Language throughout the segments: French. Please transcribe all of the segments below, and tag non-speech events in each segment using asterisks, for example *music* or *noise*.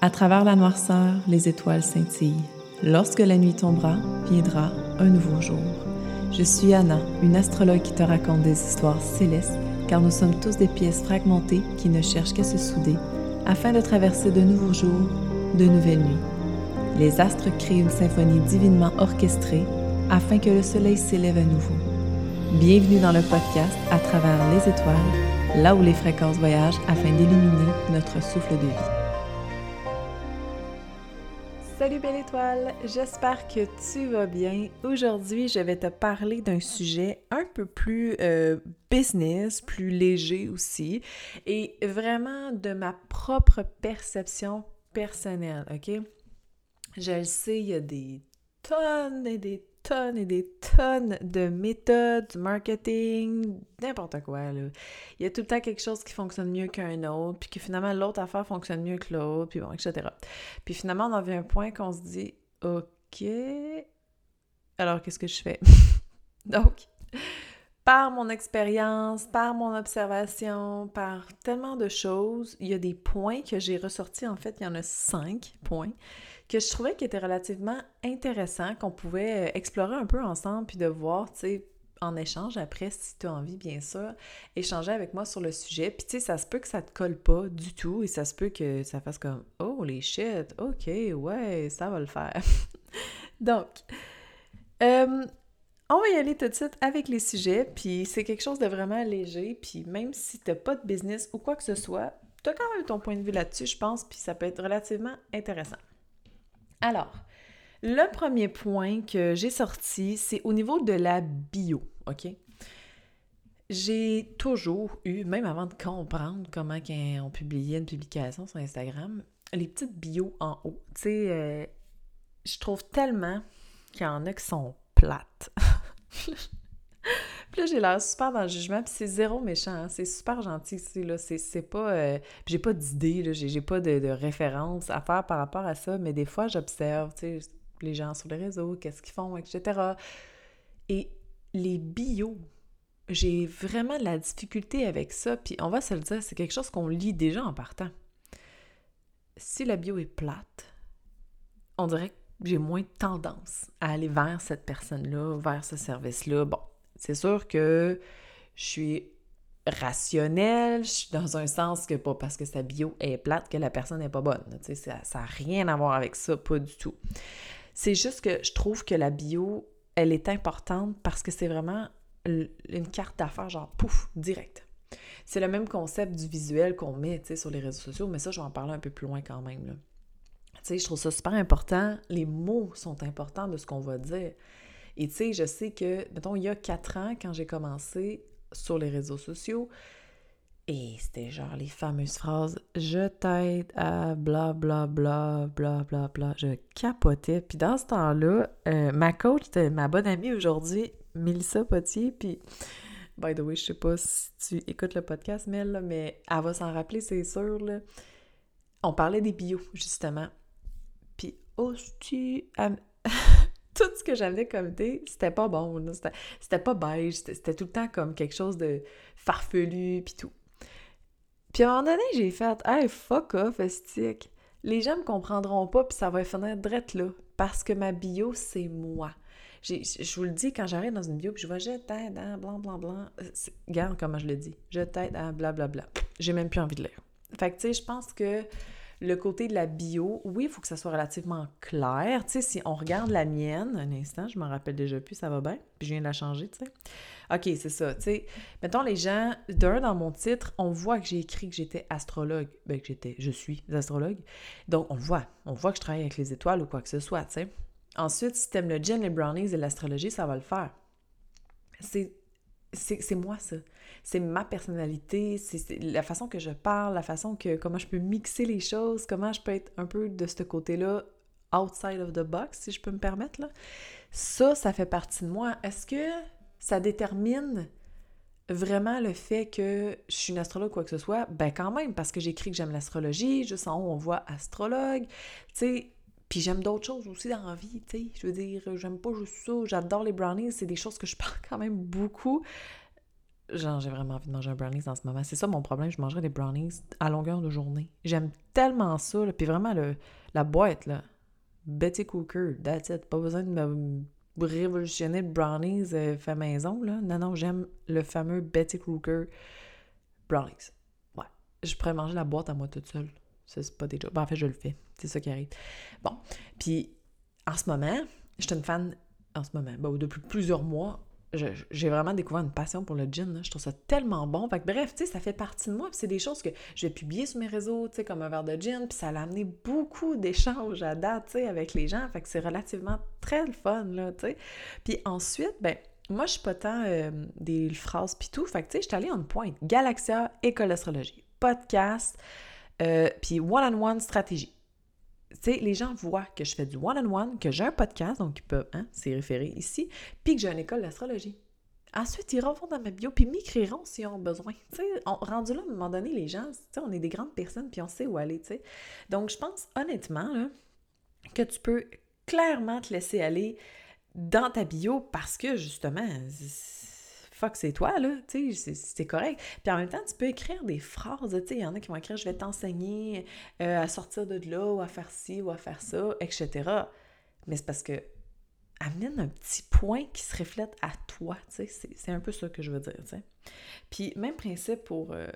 À travers la noirceur, les étoiles scintillent. Lorsque la nuit tombera, viendra un nouveau jour. Je suis Anna, une astrologue qui te raconte des histoires célestes, car nous sommes tous des pièces fragmentées qui ne cherchent qu'à se souder afin de traverser de nouveaux jours, de nouvelles nuits. Les astres créent une symphonie divinement orchestrée afin que le soleil s'élève à nouveau. Bienvenue dans le podcast À travers les étoiles, là où les fréquences voyagent afin d'illuminer notre souffle de vie. Salut belle étoile, j'espère que tu vas bien. Aujourd'hui, je vais te parler d'un sujet un peu plus euh, business, plus léger aussi, et vraiment de ma propre perception personnelle, ok? Je le sais, il y a des tonnes et des et des tonnes de méthodes, marketing, n'importe quoi. Là. Il y a tout le temps quelque chose qui fonctionne mieux qu'un autre, puis que finalement l'autre affaire fonctionne mieux que l'autre, puis bon, etc. Puis finalement, on avait un point qu'on se dit, OK, alors qu'est-ce que je fais? *laughs* Donc, par mon expérience, par mon observation, par tellement de choses, il y a des points que j'ai ressortis. En fait, il y en a cinq points que je trouvais qui étaient relativement intéressants, qu'on pouvait euh, explorer un peu ensemble, puis de voir, tu sais, en échange après, si tu as envie, bien sûr, échanger avec moi sur le sujet. Puis, tu sais, ça se peut que ça te colle pas du tout et ça se peut que ça fasse comme Oh, les shit, ok, ouais, ça va le faire. *laughs* Donc, euh, on va y aller tout de suite avec les sujets. Puis, c'est quelque chose de vraiment léger. Puis, même si tu pas de business ou quoi que ce soit, tu as quand même ton point de vue là-dessus, je pense, puis ça peut être relativement intéressant. Alors, le premier point que j'ai sorti, c'est au niveau de la bio, OK? J'ai toujours eu, même avant de comprendre comment on publiait une publication sur Instagram, les petites bios en haut. Tu sais, euh, je trouve tellement qu'il y en a qui sont plates. *laughs* Puis là, j'ai l'air super dans le jugement, puis c'est zéro méchant, hein. c'est super gentil ici, là, c'est pas... Euh, j'ai pas d'idée, j'ai pas de, de, référence à faire par rapport à ça, mais des fois, j'observe, tu sais, les gens sur les réseaux, qu'est-ce qu'ils font, etc. Et les bios, j'ai vraiment de la difficulté avec ça, puis on va se le dire, c'est quelque chose qu'on lit déjà en partant. Si la bio est plate, on dirait que j'ai moins tendance à aller vers cette personne-là, vers ce service-là. Bon, c'est sûr que je suis rationnelle, je suis dans un sens que pas parce que sa bio est plate que la personne n'est pas bonne. ça n'a rien à voir avec ça, pas du tout. C'est juste que je trouve que la bio, elle est importante parce que c'est vraiment une carte d'affaires, genre pouf, direct. C'est le même concept du visuel qu'on met sur les réseaux sociaux, mais ça, je vais en parler un peu plus loin quand même. Je trouve ça super important. Les mots sont importants de ce qu'on va dire. Et tu sais, je sais que, mettons, il y a quatre ans, quand j'ai commencé sur les réseaux sociaux, et c'était genre les fameuses phrases Je t'aide à bla bla bla bla bla. Je capotais. Puis dans ce temps-là, euh, ma coach, ma bonne amie aujourd'hui, Melissa Potier, puis by the way, je sais pas si tu écoutes le podcast, Mel, mais elle va s'en rappeler, c'est sûr. Là. On parlait des bio, justement. Puis, oh, *laughs* tu tout ce que j'avais comme idée, c'était pas bon. C'était pas beige, c'était tout le temps comme quelque chose de farfelu, puis tout. Puis à un moment donné, j'ai fait « Hey, fuck off, estique! Les gens me comprendront pas, puis ça va finir drette là, parce que ma bio, c'est moi. » Je vous le dis, quand j'arrive dans une bio, puis je vois « Je t'aide à blanc, blanc, blanc. » Regarde comment je le dis. « Je t'aide à blablabla. » J'ai même plus envie de lire. Fait que, tu sais, je pense que le côté de la bio, oui, il faut que ça soit relativement clair. Tu sais, si on regarde la mienne, un instant, je m'en rappelle déjà plus, ça va bien, puis je viens de la changer, tu sais. OK, c'est ça, tu sais. Mettons, les gens, d'un, dans mon titre, on voit que j'ai écrit que j'étais astrologue. Ben, que j'étais, je suis astrologue. Donc, on voit. On voit que je travaille avec les étoiles ou quoi que ce soit, tu sais. Ensuite, si t'aimes le gin, les brownies et l'astrologie, ça va le faire. C'est c'est moi ça. C'est ma personnalité, c'est la façon que je parle, la façon que comment je peux mixer les choses, comment je peux être un peu de ce côté-là outside of the box si je peux me permettre là. Ça ça fait partie de moi. Est-ce que ça détermine vraiment le fait que je suis une astrologue quoi que ce soit? Ben quand même parce que j'écris que j'aime l'astrologie, juste en haut on voit astrologue, tu sais puis j'aime d'autres choses aussi dans la vie, tu sais. Je veux dire, j'aime pas juste ça. J'adore les brownies, c'est des choses que je *laughs* parle quand même beaucoup. Genre, j'ai vraiment envie de manger un brownies en ce moment. C'est ça mon problème, je mangerais des brownies à longueur de journée. J'aime tellement ça, là. Puis vraiment, le, la boîte, là, Betty Cooker, that's it. Pas besoin de me révolutionner le brownies euh, fait maison, là. Non, non, j'aime le fameux Betty Cooker brownies. Ouais. Je pourrais manger la boîte à moi toute seule. Ça, c'est pas des jobs. Ben, en fait, je le fais. C'est ça qui arrive. Bon. Puis, en ce moment, je suis une fan, en ce moment, ben, depuis plusieurs mois, j'ai vraiment découvert une passion pour le gin. Je trouve ça tellement bon. Fait que, bref, tu sais, ça fait partie de moi. C'est des choses que je vais publier sur mes réseaux, tu sais, comme un verre de gin. Puis ça a amené beaucoup d'échanges à date, tu sais, avec les gens. Fait que c'est relativement très le fun, là, tu sais. Puis ensuite, ben moi, je suis pas tant euh, des phrases pis tout. Fait que, tu sais, je suis allée en point. Galaxia, école d'astrologie, podcast, euh, puis one-on-one stratégie les gens voient que je fais du one-on-one, que j'ai un podcast, donc ils peuvent hein, s'y référer ici, puis que j'ai une école d'astrologie. Ensuite, ils reviendront dans ma bio, puis m'écriront s'ils ont besoin. Sais, rendu là, à un moment donné, les gens, on est des grandes personnes, puis on sait où aller. Donc, je pense honnêtement que tu peux clairement te laisser aller dans ta bio parce que, justement, fuck, c'est toi, là, tu sais, c'est correct. Puis en même temps, tu peux écrire des phrases, tu sais, il y en a qui vont écrire « je vais t'enseigner euh, à sortir de là, ou à faire ci, ou à faire ça, etc. » Mais c'est parce que amène un petit point qui se reflète à toi, tu sais, c'est un peu ça que je veux dire, tu sais. Puis même principe pour... Euh,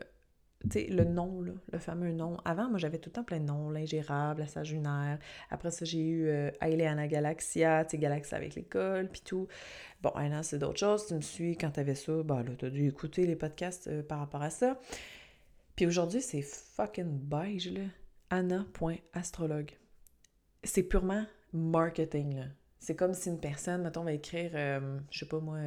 le nom, là, le fameux nom. Avant, moi, j'avais tout le temps plein de noms. L'ingérable, la sagunaire. Après ça, j'ai eu euh, Aileana Galaxia, tu Galaxia avec l'école, puis tout. Bon, Anna, c'est d'autres choses. Tu me suis quand t'avais ça. Bah là, t'as dû écouter les podcasts euh, par rapport à ça. Puis aujourd'hui, c'est fucking beige, là. Anna.astrologue. C'est purement marketing, là. C'est comme si une personne, mettons, va écrire, euh, je sais pas moi,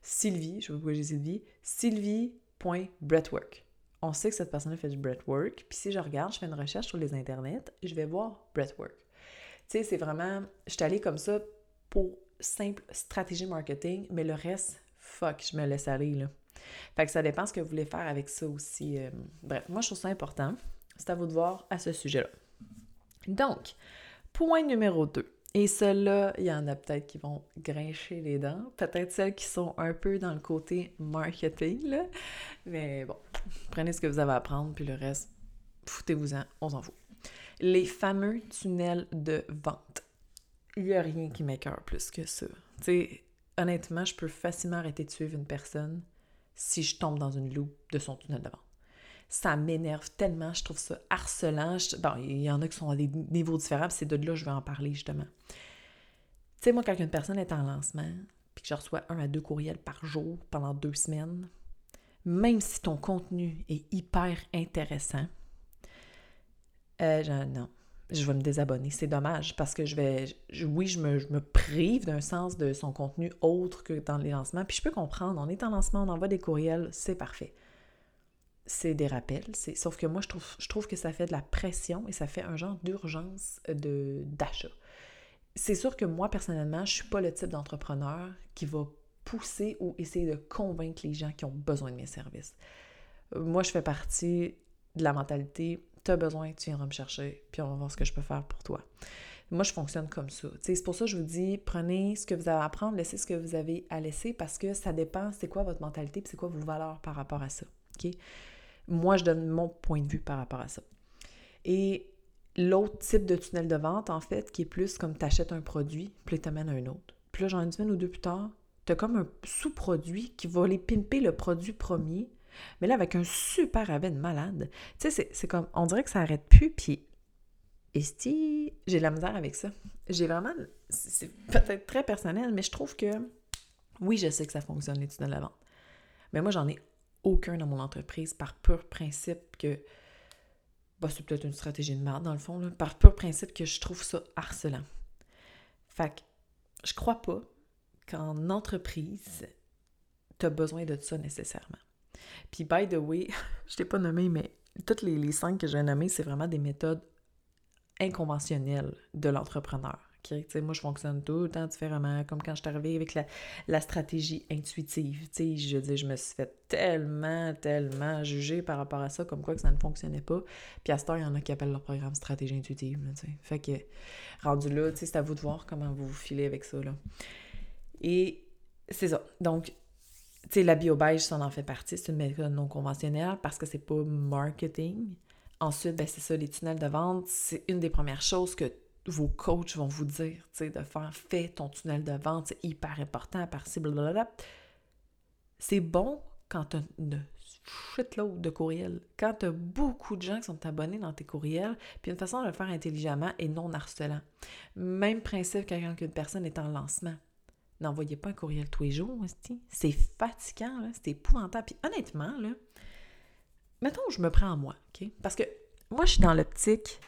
Sylvie, je sais pas pourquoi j'ai Sylvie, sylvie.breathwork on sait que cette personne fait du breathwork. Puis si je regarde, je fais une recherche sur les internets, je vais voir breathwork. Tu sais, c'est vraiment, je suis allée comme ça pour simple stratégie marketing, mais le reste, fuck, je me laisse aller, là. Fait que ça dépend ce que vous voulez faire avec ça aussi. Euh, bref, moi, je trouve ça important. C'est à vous de voir à ce sujet-là. Donc, point numéro 2. Et ceux-là, il y en a peut-être qui vont grincher les dents, peut-être celles qui sont un peu dans le côté marketing, là. Mais bon, prenez ce que vous avez à prendre, puis le reste, foutez-vous-en, on s'en fout. Les fameux tunnels de vente. Il n'y a rien qui m'écœure plus que ça. Tu sais, honnêtement, je peux facilement arrêter de suivre une personne si je tombe dans une loupe de son tunnel de vente ça m'énerve tellement, je trouve ça harcelant. Bon, il y en a qui sont à des niveaux différents, c'est de là que je vais en parler justement. Tu sais, moi, quand une personne est en lancement, puis que je reçois un à deux courriels par jour pendant deux semaines, même si ton contenu est hyper intéressant, euh, non, je vais me désabonner. C'est dommage parce que je vais. oui, je me, je me prive d'un sens de son contenu autre que dans les lancements. Puis je peux comprendre, on est en lancement, on envoie des courriels, c'est parfait c'est des rappels. Sauf que moi, je trouve, je trouve que ça fait de la pression et ça fait un genre d'urgence de, d'achat. C'est sûr que moi, personnellement, je suis pas le type d'entrepreneur qui va pousser ou essayer de convaincre les gens qui ont besoin de mes services. Moi, je fais partie de la mentalité tu as besoin, tu viendras me chercher, puis on va voir ce que je peux faire pour toi. Moi, je fonctionne comme ça. C'est pour ça que je vous dis, prenez ce que vous avez à apprendre, laissez ce que vous avez à laisser, parce que ça dépend, c'est quoi votre mentalité, puis c'est quoi vos valeurs par rapport à ça. OK? Moi, je donne mon point de vue par rapport à ça. Et l'autre type de tunnel de vente, en fait, qui est plus comme tu achètes un produit, puis tu amènes un autre. Puis là, genre une semaine ou deux plus tard, tu as comme un sous-produit qui va aller pimper le produit premier, mais là, avec un super rabais de malade. Tu sais, c'est comme, on dirait que ça arrête plus, puis esti, j'ai la misère avec ça. J'ai vraiment, c'est peut-être très personnel, mais je trouve que, oui, je sais que ça fonctionne, les tunnels de vente. Mais moi, j'en ai aucun dans mon entreprise par pur principe que. Bah, c'est peut-être une stratégie de merde dans le fond, par pur principe que je trouve ça harcelant. Fait que je crois pas qu'en entreprise, tu as besoin de ça nécessairement. Puis, by the way, *laughs* je t'ai pas nommé, mais toutes les, les cinq que j'ai nommées, c'est vraiment des méthodes inconventionnelles de l'entrepreneur moi, je fonctionne tout le temps différemment, comme quand je suis arrivée avec la, stratégie intuitive. je dis, je me suis fait tellement, tellement juger par rapport à ça, comme quoi que ça ne fonctionnait pas. Puis à ce temps, il y en a qui appellent leur programme stratégie intuitive. fait que, rendu là, c'est à vous de voir comment vous vous filez avec ça. Là. Et c'est ça. Donc, sais, la bio-beige, ça en fait partie, c'est une méthode non conventionnelle parce que c'est pas marketing. Ensuite, ben, c'est ça, les tunnels de vente, c'est une des premières choses que vos coachs vont vous dire, de faire, fais ton tunnel de vente, c'est hyper important, par ci, blablabla. C'est bon quand tu as une shitload de courriels. Quand tu as beaucoup de gens qui sont abonnés dans tes courriels, puis une façon de le faire intelligemment et non harcelant. Même principe quand une personne est en lancement. N'envoyez pas un courriel tous les jours, c'est fatigant, c'est épouvantable. Puis honnêtement, là, mettons je me prends à moi, OK? Parce que moi, je suis dans l'optique,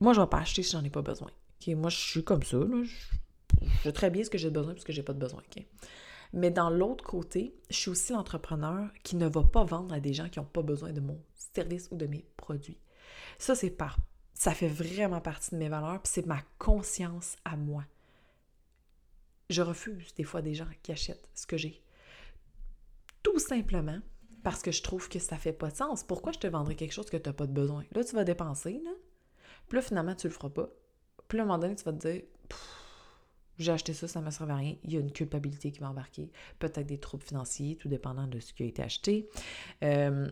moi, je vais pas acheter si j'en ai pas besoin. Moi, je suis comme ça. Je, sais très bien ce que j'ai besoin puisque j'ai pas de besoin? Mais dans l'autre côté, je suis aussi l'entrepreneur qui ne va pas vendre à des gens qui n'ont pas besoin de mon service ou de mes produits. Ça, c'est par, ça fait vraiment partie de mes valeurs, puis c'est ma conscience à moi. Je refuse des fois des gens qui achètent ce que j'ai. Tout simplement parce que je trouve que ça fait pas de sens. Pourquoi je te vendrais quelque chose que tu n'as pas de besoin? Là, tu vas dépenser, là. Puis là, finalement, tu le feras pas. Puis à un moment donné, tu vas te dire, j'ai acheté ça, ça ne me servait à rien. Il y a une culpabilité qui va embarquer. Peut-être des troubles financiers, tout dépendant de ce qui a été acheté. Euh,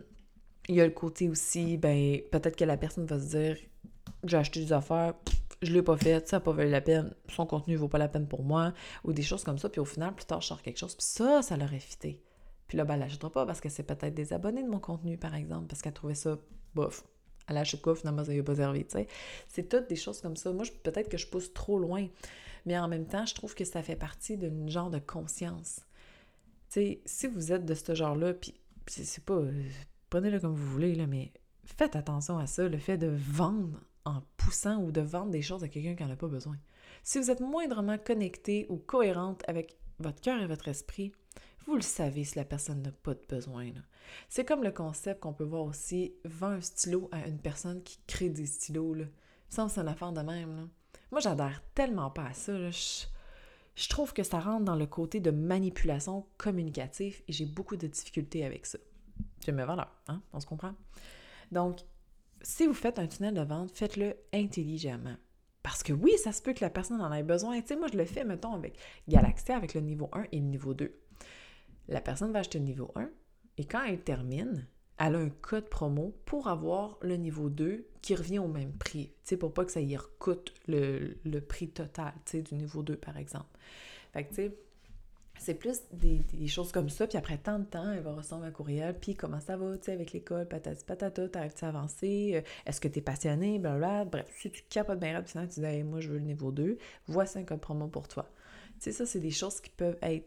il y a le côté aussi, ben, peut-être que la personne va se dire j'ai acheté des affaires, je ne l'ai pas fait, ça n'a pas valu la peine, son contenu ne vaut pas la peine pour moi, ou des choses comme ça. Puis au final, plus tard, je sors quelque chose, puis ça, ça l'aurait fité. Puis là, ben, elle l'achètera pas parce que c'est peut-être des abonnés de mon contenu, par exemple, parce qu'elle trouvait ça bof. Achète quoi, finalement, ça pas servi, tu sais. C'est toutes des choses comme ça. Moi, peut-être que je pousse trop loin mais en même temps, je trouve que ça fait partie d'un genre de conscience. Tu sais, si vous êtes de ce genre-là, puis c'est pas... Euh, prenez-le comme vous voulez, là, mais faites attention à ça, le fait de vendre en poussant ou de vendre des choses à quelqu'un qui n'en a pas besoin. Si vous êtes moindrement connecté ou cohérente avec votre cœur et votre esprit, vous le savez si la personne n'a pas de besoin. C'est comme le concept qu'on peut voir aussi, vend un stylo à une personne qui crée des stylos. Là. Ça, c'est une affaire de même. Là. Moi, j'adhère tellement pas à ça. Je, trouve que ça rentre dans le côté de manipulation communicative et j'ai beaucoup de difficultés avec ça. J'aime mes valeurs, hein? On se comprend? Donc, si vous faites un tunnel de vente, faites-le intelligemment. Parce que oui, ça se peut que la personne en ait besoin. Tu sais, moi, je le fais, mettons, avec Galaxy, avec le niveau 1 et le niveau 2. La personne va acheter le niveau 1 et quand elle termine, elle a un code promo pour avoir le niveau 2 qui revient au même prix, tu sais, pour pas que ça y recoute le, le prix total, tu sais, du niveau 2, par exemple. Fait que, tu sais, c'est plus des, choses comme ça, puis après tant de temps, elle va recevoir un courriel, puis comment ça va, tu sais, avec l'école, patati patata, t'arrives-tu à avancer, euh, est-ce que t'es passionné, blablabla, bref, si tu capotes bien rapidement, tu dis, hey, moi, je veux le niveau 2, voici un code promo pour toi. Tu sais, ça, c'est des choses qui peuvent être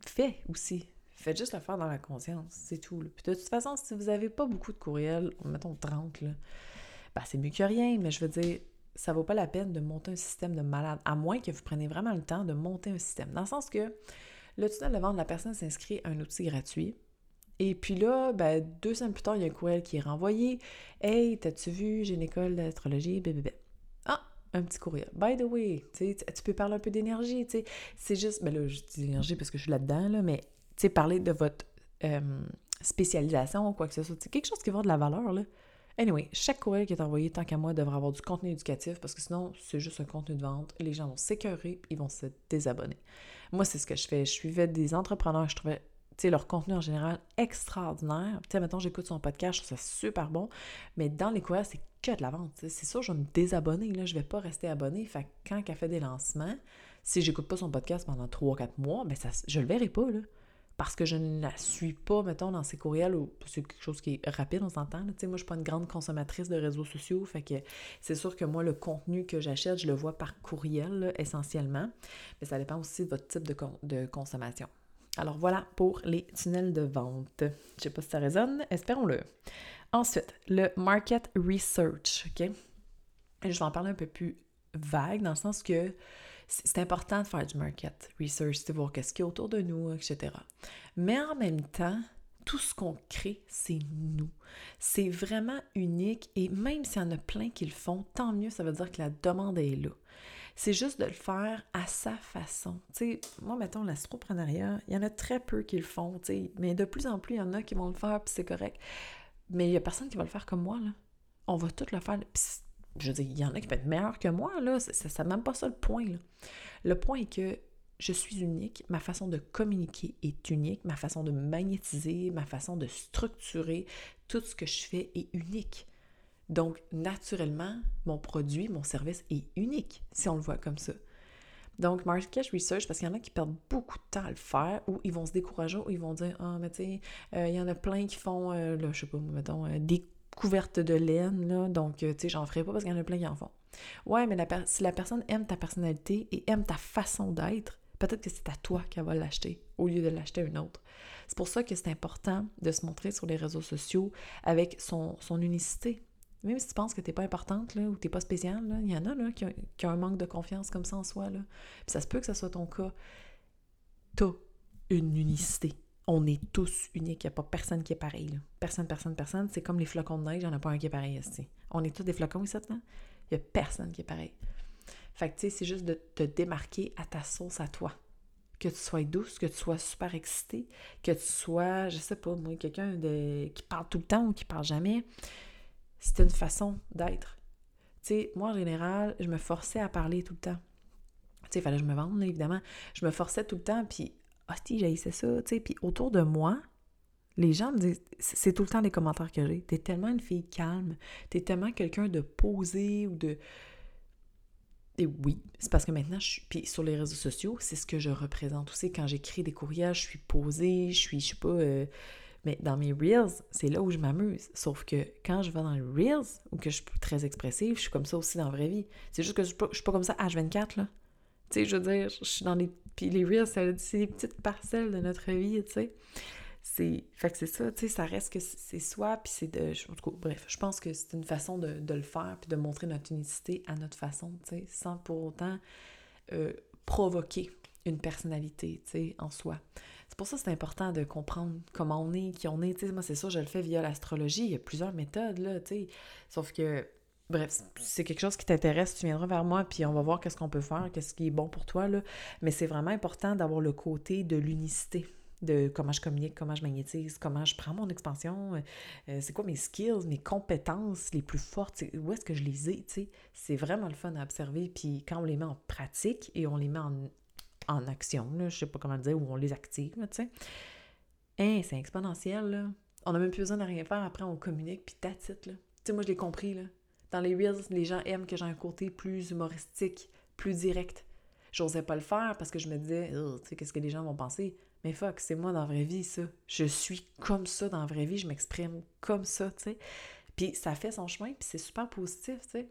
faites aussi, Faites juste le faire dans la conscience, c'est tout. Puis de toute façon, si vous n'avez pas beaucoup de courriels, mettons 30, là, ben c'est mieux que rien, mais je veux dire, ça vaut pas la peine de monter un système de malade, à moins que vous preniez vraiment le temps de monter un système. Dans le sens que le tunnel de vente, la personne s'inscrit à un outil gratuit. Et puis là, ben, deux semaines plus tard, il y a un courriel qui est renvoyé. Hey, t'as-tu vu, j'ai une école d'astrologie, bébé. Un petit courriel. By the way, tu peux parler un peu d'énergie, tu sais. C'est juste, ben là, je dis l'énergie parce que je suis là-dedans, là, mais sais, parler de votre euh, spécialisation ou quoi que ce soit. C'est quelque chose qui va de la valeur, là. Anyway, chaque courriel qui est envoyé, tant qu'à moi, devrait avoir du contenu éducatif parce que sinon, c'est juste un contenu de vente. Les gens vont s'écœurer ils vont se désabonner. Moi, c'est ce que je fais. Je suivais des entrepreneurs, je trouvais leur contenu en général extraordinaire. Tu sais, mettons, j'écoute son podcast, je trouve ça super bon, mais dans les courriels, c'est que de la vente. C'est sûr, je vais me désabonner, là, je vais pas rester abonné. Fait quand elle fait des lancements, si j'écoute pas son podcast pendant 3-4 mois, ben ça, je le verrai pas, là parce que je ne la suis pas, mettons, dans ses courriels, ou c'est quelque chose qui est rapide, on s'entend. Sais, moi, je suis pas une grande consommatrice de réseaux sociaux, fait que c'est sûr que moi, le contenu que j'achète, je le vois par courriel, essentiellement. Mais ça dépend aussi de votre type de consommation. Alors voilà pour les tunnels de vente. Je sais pas si ça résonne, espérons-le. Ensuite, le market research, OK? Je vais en parler un peu plus vague, dans le sens que c'est important de faire du market research, de voir qu'est-ce qu'il y a autour de nous, etc. Mais en même temps, tout ce qu'on crée, c'est nous. C'est vraiment unique et même s'il y en a plein qui le font, tant mieux, ça veut dire que la demande est là. C'est juste de le faire à sa façon. Moi, mettons, l'astroprenariat, il y en a très peu qui le font, mais de plus en plus, il y en a qui vont le faire, puis c'est correct. Mais il n'y a personne qui va le faire comme moi. On va tout le faire, je veux dire, il y en a qui peuvent être meilleurs que moi, là. C'est même pas ça le point. Le point est que je suis unique, ma façon de communiquer est unique, ma façon de magnétiser, ma façon de structurer, tout ce que je fais est unique. Donc, naturellement, mon produit, mon service est unique, si on le voit comme ça. Donc, market research, parce qu'il y en a qui perdent beaucoup de temps à le faire, ou ils vont se décourager, ou ils vont dire Ah, mais tu sais, euh, il y en a plein qui font, euh, je sais pas, mettons, euh, des couvertes de laine, là, donc, tu sais, j'en ferai pas parce qu'il y en a plein qui en font. Ouais, mais si la personne aime ta personnalité et aime ta façon d'être, peut-être que c'est à toi qu'elle va l'acheter au lieu de l'acheter à une autre. C'est pour ça que c'est important de se montrer sur les réseaux sociaux avec son, son unicité. Même si tu penses que tu n'es pas importante là, ou tu n'es pas spéciale, il y en a là, qui, ont, un manque de confiance comme ça en soi. Là. Puis ça se peut que ce soit ton cas. Tu as une unicité. On est tous uniques. Il n'y a pas personne qui est pareil. Personne, personne, personne. C'est comme les flocons de neige, il n'y en a pas un qui est pareil ici. On est tous des flocons ici, là. Il n'y a personne qui est pareil. Fait que, tu sais, c'est juste de te démarquer à ta sauce à toi. Que tu sois douce, que tu sois super excitée, que tu sois, je sais pas, moi, quelqu'un de, qui parle tout le temps ou qui parle jamais. C'est une façon d'être. Tu sais, moi, en général, je me forçais à parler tout le temps. Tu sais, il fallait que je me vende, évidemment. Je me forçais tout le temps, puis, hostie, j'haïssais ça, tu sais. Puis autour de moi, les gens me disent, c'est tout le temps les commentaires que j'ai. T'es tellement une fille calme, t'es tellement quelqu'un de posé ou de. Et oui, c'est parce que maintenant, je suis. Puis sur les réseaux sociaux, c'est ce que je représente aussi. Quand j'écris des courriels, je suis posée, je suis, je sais pas. Euh, mais dans mes Reels, c'est là où je m'amuse. Sauf que quand je vais dans les Reels, ou que je suis très expressive, je suis comme ça aussi dans la vraie vie. C'est juste que je suis pas, suis pas comme ça H24, là. Tu sais, je veux dire, je suis dans les... Puis les Reels, c'est des petites parcelles de notre vie, tu sais. C'est... Fait que c'est ça, tu sais, ça reste que c'est soi, puis c'est de... En tout cas, bref, je pense que c'est une façon de, le faire, puis de montrer notre unicité à notre façon, tu sais, sans pour autant euh, provoquer une personnalité, tu sais, en soi. C'est pour ça que c'est important de comprendre comment on est, qui on est. Tu sais, moi, c'est ça, je le fais via l'astrologie. Il y a plusieurs méthodes, là, tu sais. Sauf que, bref, c'est quelque chose qui t'intéresse, tu viendras vers moi, puis on va voir qu'est-ce qu'on peut faire, qu'est-ce qui est bon pour toi, là. Mais c'est vraiment important d'avoir le côté de l'unicité de comment je communique, comment je magnétise, comment je prends mon expansion, euh, c'est quoi mes skills, mes compétences les plus fortes, où est-ce que je les ai, tu sais. C'est vraiment le fun à observer, puis quand on les met en pratique et on les met en, en action, là, je sais pas comment dire, où on les active, tu sais. Hein, c'est exponentiel, là. On n'a même plus besoin de rien faire, après on communique, puis titre là. Tu sais, moi je l'ai compris, là. Dans les Reels, les gens aiment que j'ai un côté plus humoristique, plus direct. J'osais pas le faire parce que je me disais, tu sais, qu'est-ce que les gens vont penser? Mais fuck, c'est moi dans la vraie vie, ça. Je suis comme ça dans la vraie vie, je m'exprime comme ça, tu sais. Puis ça fait son chemin, puis c'est super positif, tu sais.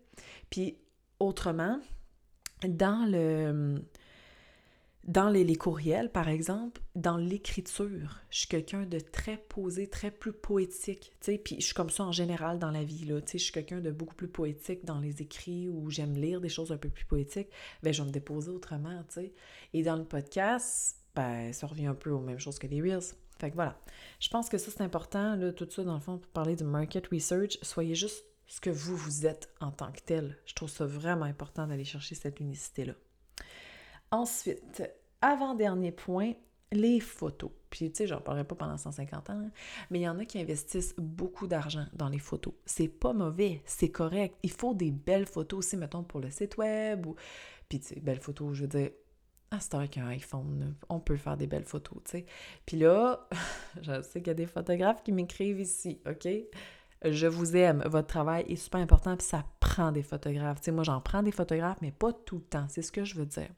Puis autrement, dans le dans les, courriels, par exemple, dans l'écriture, je suis quelqu'un de très posé, très plus poétique, puis je suis comme ça en général dans la vie, là, je suis quelqu'un de beaucoup plus poétique dans les écrits où j'aime lire des choses un peu plus poétiques, ben je vais me déposer autrement. Et dans le podcast, ben ça revient un peu aux mêmes choses que les Reels. Fait que voilà. Je pense que ça, c'est important, là, tout ça, dans le fond, pour parler du market research, soyez juste ce que vous, vous êtes en tant que tel. Je trouve ça vraiment important d'aller chercher cette unicité-là. Ensuite, avant-dernier point, les photos. Puis, tu sais, j'en parlerai pas pendant 150 ans, hein, mais il y en a qui investissent beaucoup d'argent dans les photos. C'est pas mauvais, c'est correct. Il faut des belles photos aussi, mettons, pour le site web ou... Puis, tu sais, belles photos, je veux dire, ah, c'est vrai qu'un iPhone, on peut faire des belles photos, tu sais. Puis là, *laughs* je sais qu'il y a des photographes qui m'écrivent ici, OK? Je vous aime, votre travail est super important, puis ça prend des photographes. Tu sais, moi, j'en prends des photographes, mais pas tout le temps. C'est ce que je veux dire.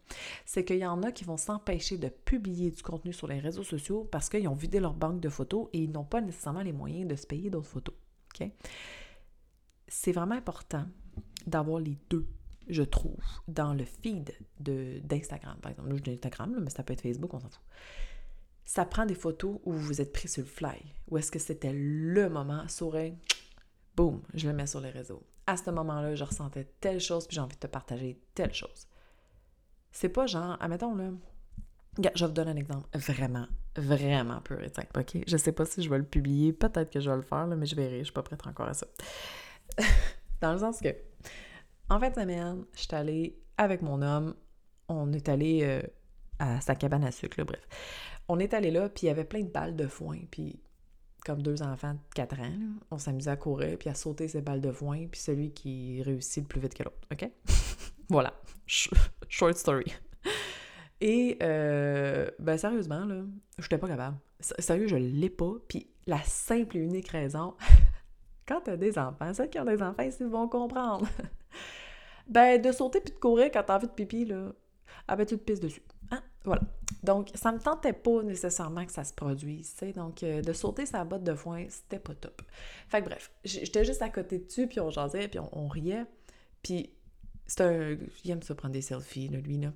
C'est qu'il y en a qui vont s'empêcher de publier du contenu sur les réseaux sociaux parce qu'ils ont vidé leur banque de photos et ils n'ont pas nécessairement les moyens de se payer d'autres photos. C'est vraiment important d'avoir les deux je trouve, dans le feed d'Instagram, par exemple. Je dis Instagram, mais ça peut être Facebook, on s'en fout ça prend des photos où vous êtes pris sur le fly. Où est-ce que c'était le moment, sourire, boum, je le mets sur les réseaux. À ce moment-là, je ressentais telle chose, puis j'ai envie de te partager telle chose. C'est pas genre, admettons là, je vous donner un exemple vraiment, vraiment peu simple, ok? Je sais pas si je vais le publier, peut-être que je vais le faire, mais je verrai, je suis pas prête encore à ça. *laughs* Dans le sens que, en fin de semaine, je suis allée avec mon homme, on est allé euh, à sa cabane à sucre, bref on est allé là, puis il y avait plein de balles de foin, puis comme deux enfants de 4 ans, on s'amusait à courir, puis à sauter ces balles de foin, puis celui qui réussit le plus vite que l'autre, OK? *laughs* voilà. Short story. Et, euh, ben sérieusement, là, j'étais pas capable. Sérieux, je l'ai pas. Puis la simple et unique raison, *laughs* quand t'as des enfants, ceux qui ont des enfants, ils vont comprendre. *laughs* ben, de sauter puis de courir quand t'as envie de pipi, là, ah ben tu te pisses dessus. Voilà. Donc, ça me tentait pas nécessairement que ça se produise. Donc, euh, de sauter sa botte de foin, c'était pas top. Fait que bref, j'étais juste à côté dessus, puis on jasait, puis on, riait. Puis, c'est un... Il aime se prendre des selfies, là, lui, là.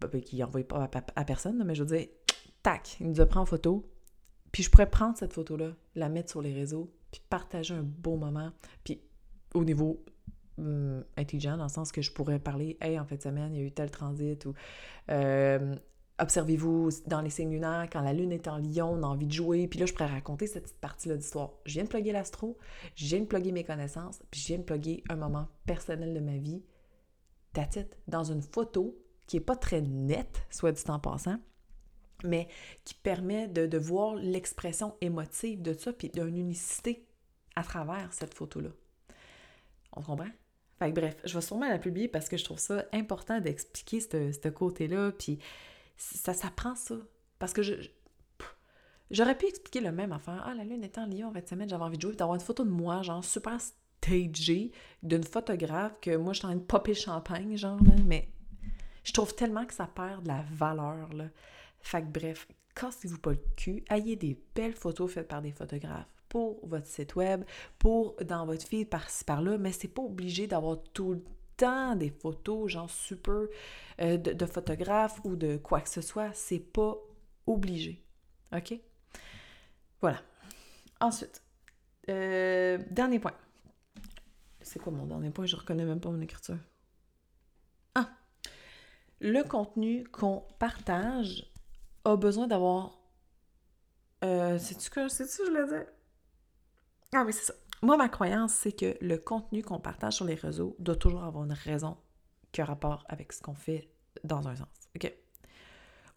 Ben, ben, qui n'envoie pas à, personne, mais je veux dire, tac, il nous a pris en photo. Puis je pourrais prendre cette photo-là, la mettre sur les réseaux, puis partager un beau moment. Puis au niveau hum, intelligent, dans le sens que je pourrais parler, hey, en fin de semaine, il y a eu tel transit, ou euh, observez-vous dans les signes lunaires, quand la lune est en lion, on a envie de jouer. Puis là, je pourrais raconter cette petite partie-là d'histoire. Je viens de plugger l'astro, je viens de plugger mes connaissances, puis je viens de plugger un moment personnel de ma vie. That's Dans une photo qui n'est pas très nette, soit dit en passant, mais qui permet de, voir l'expression émotive de ça, puis d'une unicité à travers cette photo-là. On comprend? Fait bref, je vais sûrement la publier parce que je trouve ça important d'expliquer ce côté-là, puis ça, ça prend ça. Parce que je, j'aurais pu expliquer le même affaire. Ah, la lune est en Lyon en fait semaine, j'avais envie de jouer, d'avoir une photo de moi, genre super stagée, d'une photographe que moi, je suis en train de popper champagne, genre, mais je trouve tellement que ça perd de la valeur, là. Fait que bref, cassez-vous pas le cul, ayez des belles photos faites par des photographes pour votre site web, pour dans votre feed par-ci par-là, mais c'est pas obligé d'avoir tout le temps des photos, genre super euh, de, photographes ou de quoi que ce soit. C'est pas obligé. OK? Voilà. Ensuite, euh, dernier point. C'est quoi mon dernier point? Je reconnais même pas mon écriture le contenu qu'on partage a besoin d'avoir. Euh, C'est-tu que je le dis? Ah oui, c'est ça. Moi, ma croyance, c'est que le contenu qu'on partage sur les réseaux doit toujours avoir une raison qui a rapport avec ce qu'on fait dans un sens. OK?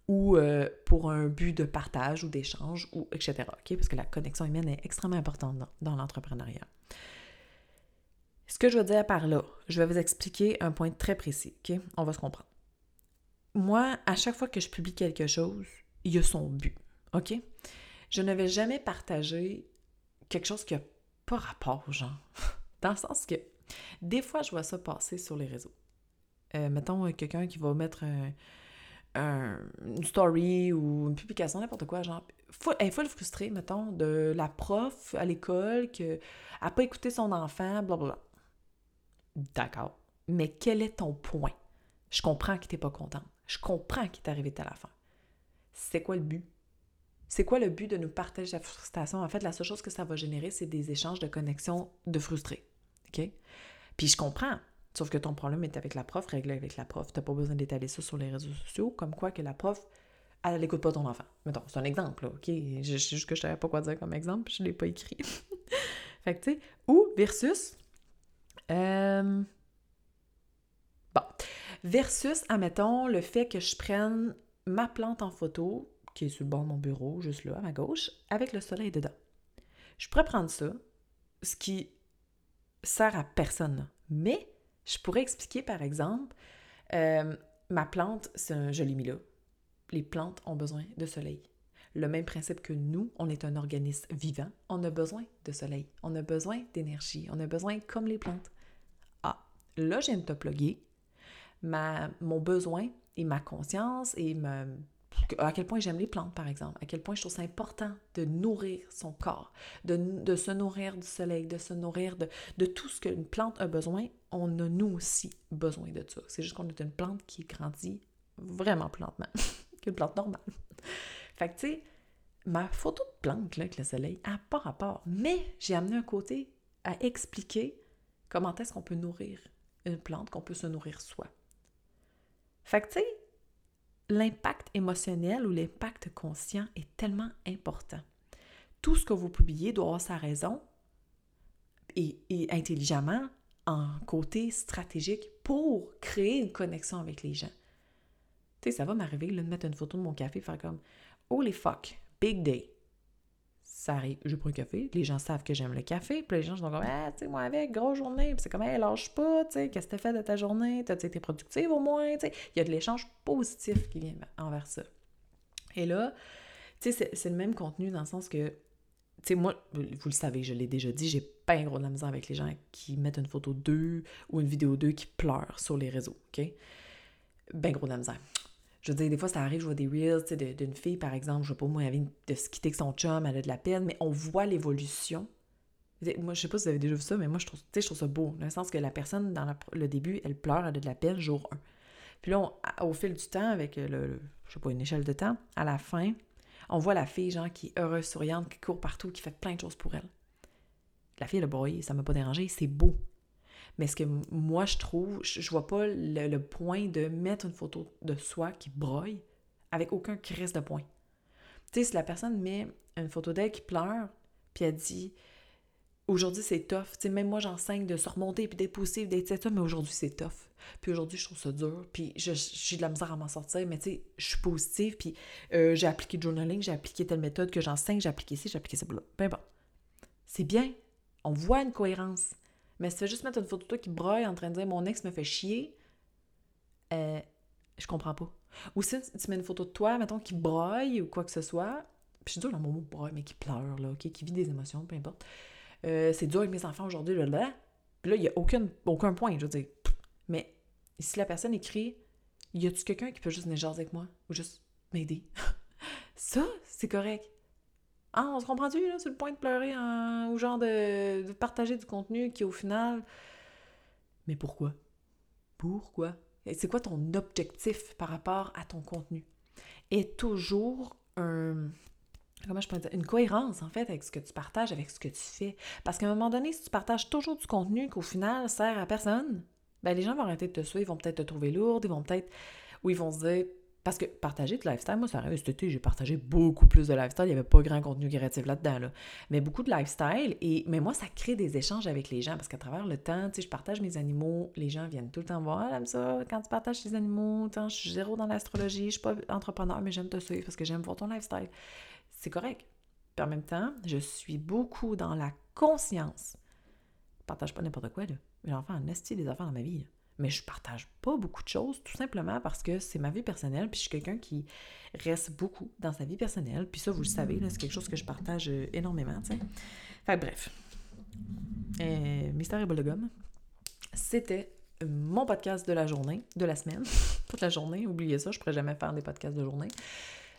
Ou euh, pour un but de partage ou d'échange, ou etc. OK? Parce que la connexion humaine est extrêmement importante dans, l'entrepreneuriat. Ce que je veux dire par là, je vais vous expliquer un point très précis. OK? On va se comprendre moi, à chaque fois que je publie quelque chose, il y a son but. OK? Je ne vais jamais partager quelque chose qui n'a pas rapport, genre. *laughs* Dans le sens que des fois, je vois ça passer sur les réseaux. Euh, mettons euh, quelqu'un qui va mettre une story ou une publication, n'importe quoi, genre. elle est full frustrée, mettons, de la prof à l'école qui n'a pas écouté son enfant, blablabla. D'accord. Mais quel est ton point? Je comprends que tu n'es pas contente. Je comprends qu'il est arrivé à la fin. C'est quoi le but? C'est quoi le but de nous partager la frustration? En fait, la seule chose que ça va générer, c'est des échanges de connexions de frustrés. OK? Puis je comprends. Sauf que ton problème est avec la prof, réglé avec la prof. Tu n'as pas besoin d'étaler ça sur les réseaux sociaux, comme quoi que la prof, elle n'écoute pas ton enfant. Mettons, c'est un exemple, là, OK? Je, sais juste que je ne savais pas quoi dire comme exemple, je ne l'ai pas écrit. *laughs* fait que, tu sais, ou versus... Euh, bon. Versus, admettons, le fait que je prenne ma plante en photo, qui est sur le bord de mon bureau, juste là, à ma gauche, avec le soleil dedans. Je pourrais prendre ça, ce qui sert à personne. Mais je pourrais expliquer, par exemple, euh, ma plante, je l'ai mis là. Les plantes ont besoin de soleil. Le même principe que nous, on est un organisme vivant, on a besoin de soleil, on a besoin d'énergie, on a besoin comme les plantes. Ah, là, je viens de te plugger mon besoin et ma conscience et à quel point j'aime les plantes, par exemple, à quel point je trouve ça important de nourrir son corps, de, se nourrir du soleil, de se nourrir de, tout ce qu'une plante a besoin. On a nous aussi besoin de ça. C'est juste qu'on est une plante qui grandit vraiment plantement, *laughs* qu'une plante normale. Fait que, tu sais, ma photo de plante là, avec le soleil n'a pas rapport, mais j'ai amené un côté à expliquer comment est-ce qu'on peut nourrir une plante, qu'on peut se nourrir soi. Fait que, tu sais, l'impact émotionnel ou l'impact conscient est tellement important. Tout ce que vous publiez doit avoir sa raison et, intelligemment en côté stratégique pour créer une connexion avec les gens. Tu sais, ça va m'arriver de mettre une photo de mon café et faire comme Holy fuck, big day. Ça arrive, je prends un café, les gens savent que j'aime le café, puis les gens sont comme, ah, tu sais, moi avec, grosse journée, puis c'est comme, hey, lâche pas, tu sais, qu'est-ce que t'as fait de ta journée, t'as été productive au moins, tu sais, il y a de l'échange positif qui vient envers ça. Et là, tu sais, c'est le même contenu dans le sens que, tu sais, moi, vous le savez, je l'ai déjà dit, j'ai pas un gros de la misère avec les gens qui mettent une photo d'eux ou une vidéo d'eux qui pleurent sur les réseaux, OK? Ben gros de la misère. Je veux dire, des fois, ça arrive, je vois des reels d'une fille, par exemple, je sais pas, moi, elle vient de se quitter avec son chum, elle a de la peine, mais on voit l'évolution. Moi, je sais pas si vous avez déjà vu ça, mais moi, je trouve, je ça beau, dans le sens que la personne, dans le début, elle pleure, elle a de la peine, jour 1. Puis là, au fil du temps, avec le, je sais pas, une échelle de temps, à la fin, on voit la fille, genre, qui est heureuse, souriante, qui court partout, qui fait plein de choses pour elle. La fille, elle a broyé, ça m'a pas dérangé, c'est beau. Mais ce que moi, je trouve, je, vois pas le, point de mettre une photo de soi qui broye avec aucun crise de point. Tu sais, si la personne met une photo d'elle qui pleure, puis elle dit aujourd'hui c'est tough, tu sais, même moi j'enseigne de se remonter puis d'être positive, d'être ça, mais aujourd'hui c'est tough. Puis aujourd'hui je trouve ça dur, puis j'ai de la misère à m'en sortir, mais tu sais, je suis positive, puis euh, j'ai appliqué le journaling, j'ai appliqué telle méthode que j'enseigne, j'ai appliqué ci, j'ai appliqué ça, peu importe. C'est bien, on voit une cohérence. Mais si tu veux juste mettre une photo de toi qui broye en train de dire mon ex me fait chier, euh, je comprends pas. Ou si tu mets une photo de toi, mettons, qui broye ou quoi que ce soit, puis je dis dans mon mot broye, mais qui pleure, là, qui vit des émotions, peu importe. Euh, c'est dur avec mes enfants aujourd'hui, là, là. Puis là, il n'y a aucun, aucun point, je veux dire. Mais si la personne écrit, y a-tu quelqu'un qui peut juste venir jaser avec moi ou juste m'aider? *laughs* ça, c'est correct. Ah, on se comprend-tu, là, sur le point de pleurer ou genre de, partager du contenu qui, au final. Mais pourquoi? Pourquoi? C'est quoi ton objectif par rapport à ton contenu? Et toujours un. Comment je? Une cohérence, en fait, avec ce que tu partages, avec ce que tu fais. Parce qu'à un moment donné, si tu partages toujours du contenu qu'au final sert à personne, ben les gens vont arrêter de te suivre, ils vont peut-être te trouver lourde, ils vont peut-être. Ou ils vont se dire parce que partager de lifestyle, moi, ça arrive cet été, j'ai partagé beaucoup plus de lifestyle. Il n'y avait pas grand contenu créatif là-dedans, là. Mais beaucoup de lifestyle. Et, mais moi, ça crée des échanges avec les gens parce qu'à travers le temps, tu je partage mes animaux. Les gens viennent tout le temps voir. J'aime ça, quand tu partages tes animaux. Je suis zéro dans l'astrologie. Je suis pas entrepreneur, mais j'aime te suivre parce que j'aime voir ton lifestyle. C'est correct. Puis en même temps, je suis beaucoup dans la conscience. Je partage pas n'importe quoi, là. J'en fais un esti des affaires dans ma vie mais je partage pas beaucoup de choses, tout simplement parce que c'est ma vie personnelle, puis je suis quelqu'un qui reste beaucoup dans sa vie personnelle, puis ça, vous le savez, c'est quelque chose que je partage euh, énormément, tu sais. Fait bref, euh, Mystère et Bol c'était mon podcast de la journée, de la semaine, *laughs* toute la journée, oubliez ça, je pourrais jamais faire des podcasts de journée.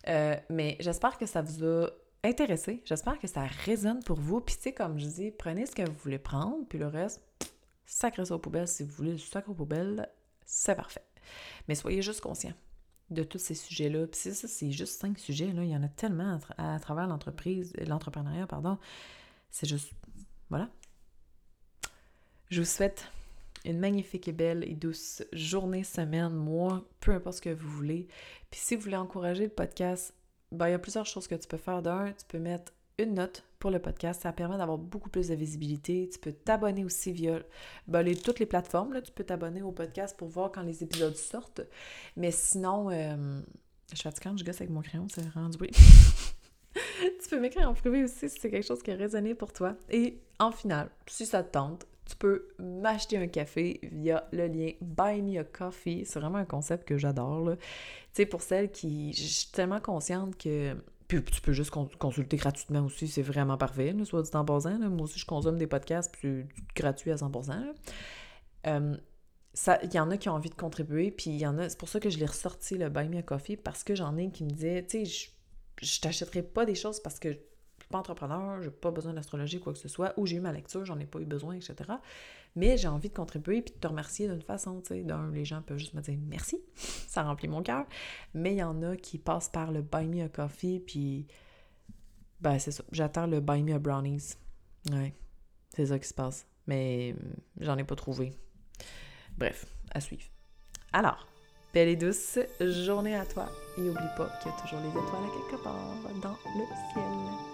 Euh, mais j'espère que ça vous a intéressé, j'espère que ça résonne pour vous, puis tu sais, comme je dis, prenez ce que vous voulez prendre, puis le reste, sacrez ça aux poubelles. Si vous voulez du sac aux poubelles, c'est parfait. Mais soyez juste conscient de tous ces sujets-là. Puis ça, c'est juste cinq sujets. Là. Il y en a tellement à, travers l'entreprise, l'entrepreneuriat, pardon. C'est juste. Voilà. Je vous souhaite une magnifique et belle et douce journée, semaine, mois, peu importe ce que vous voulez. Puis si vous voulez encourager le podcast, ben, il y a plusieurs choses que tu peux faire. D'un, tu peux mettre une note pour le podcast. Ça permet d'avoir beaucoup plus de visibilité. Tu peux t'abonner aussi via ben, toutes les plateformes. Là. Tu peux t'abonner au podcast pour voir quand les épisodes sortent. Mais sinon, euh, je suis fatiguante, je gosse avec mon crayon, c'est rendu bruit. *laughs* tu peux m'écrire en privé aussi si c'est quelque chose qui a résonné pour toi. Et en final, si ça te tente, tu peux m'acheter un café via le lien Buy Me a Coffee. C'est vraiment un concept que j'adore. Tu sais, pour celles qui. Je suis tellement consciente que puis tu peux juste consulter gratuitement aussi, c'est vraiment parfait, soit dit en passant. Moi aussi, je consomme des podcasts, puis c'est gratuit à 100%. Il y en a qui ont envie de contribuer, puis il y en a, c'est pour ça que je l'ai ressorti, le Buy Me a Coffee, parce que j'en ai qui me disaient, tu sais, je, je t'achèterai pas des choses parce que suis pas entrepreneur, j'ai pas besoin d'astrologie, quoi que ce soit, ou j'ai eu ma lecture, j'en ai pas eu besoin, etc. Mais j'ai envie de contribuer puis de te remercier d'une façon, tu sais. D'un, les gens peuvent juste me dire merci, *laughs* ça remplit mon cœur. Mais il y en a qui passent par le Buy Me a Coffee, puis ben c'est ça. J'attends le Buy Me a Brownies. Ouais, c'est ça qui se passe. Mais j'en ai pas trouvé. Bref, à suivre. Alors, belle et douce journée à toi. Et oublie pas qu'il y a toujours les étoiles à quelque part dans le ciel.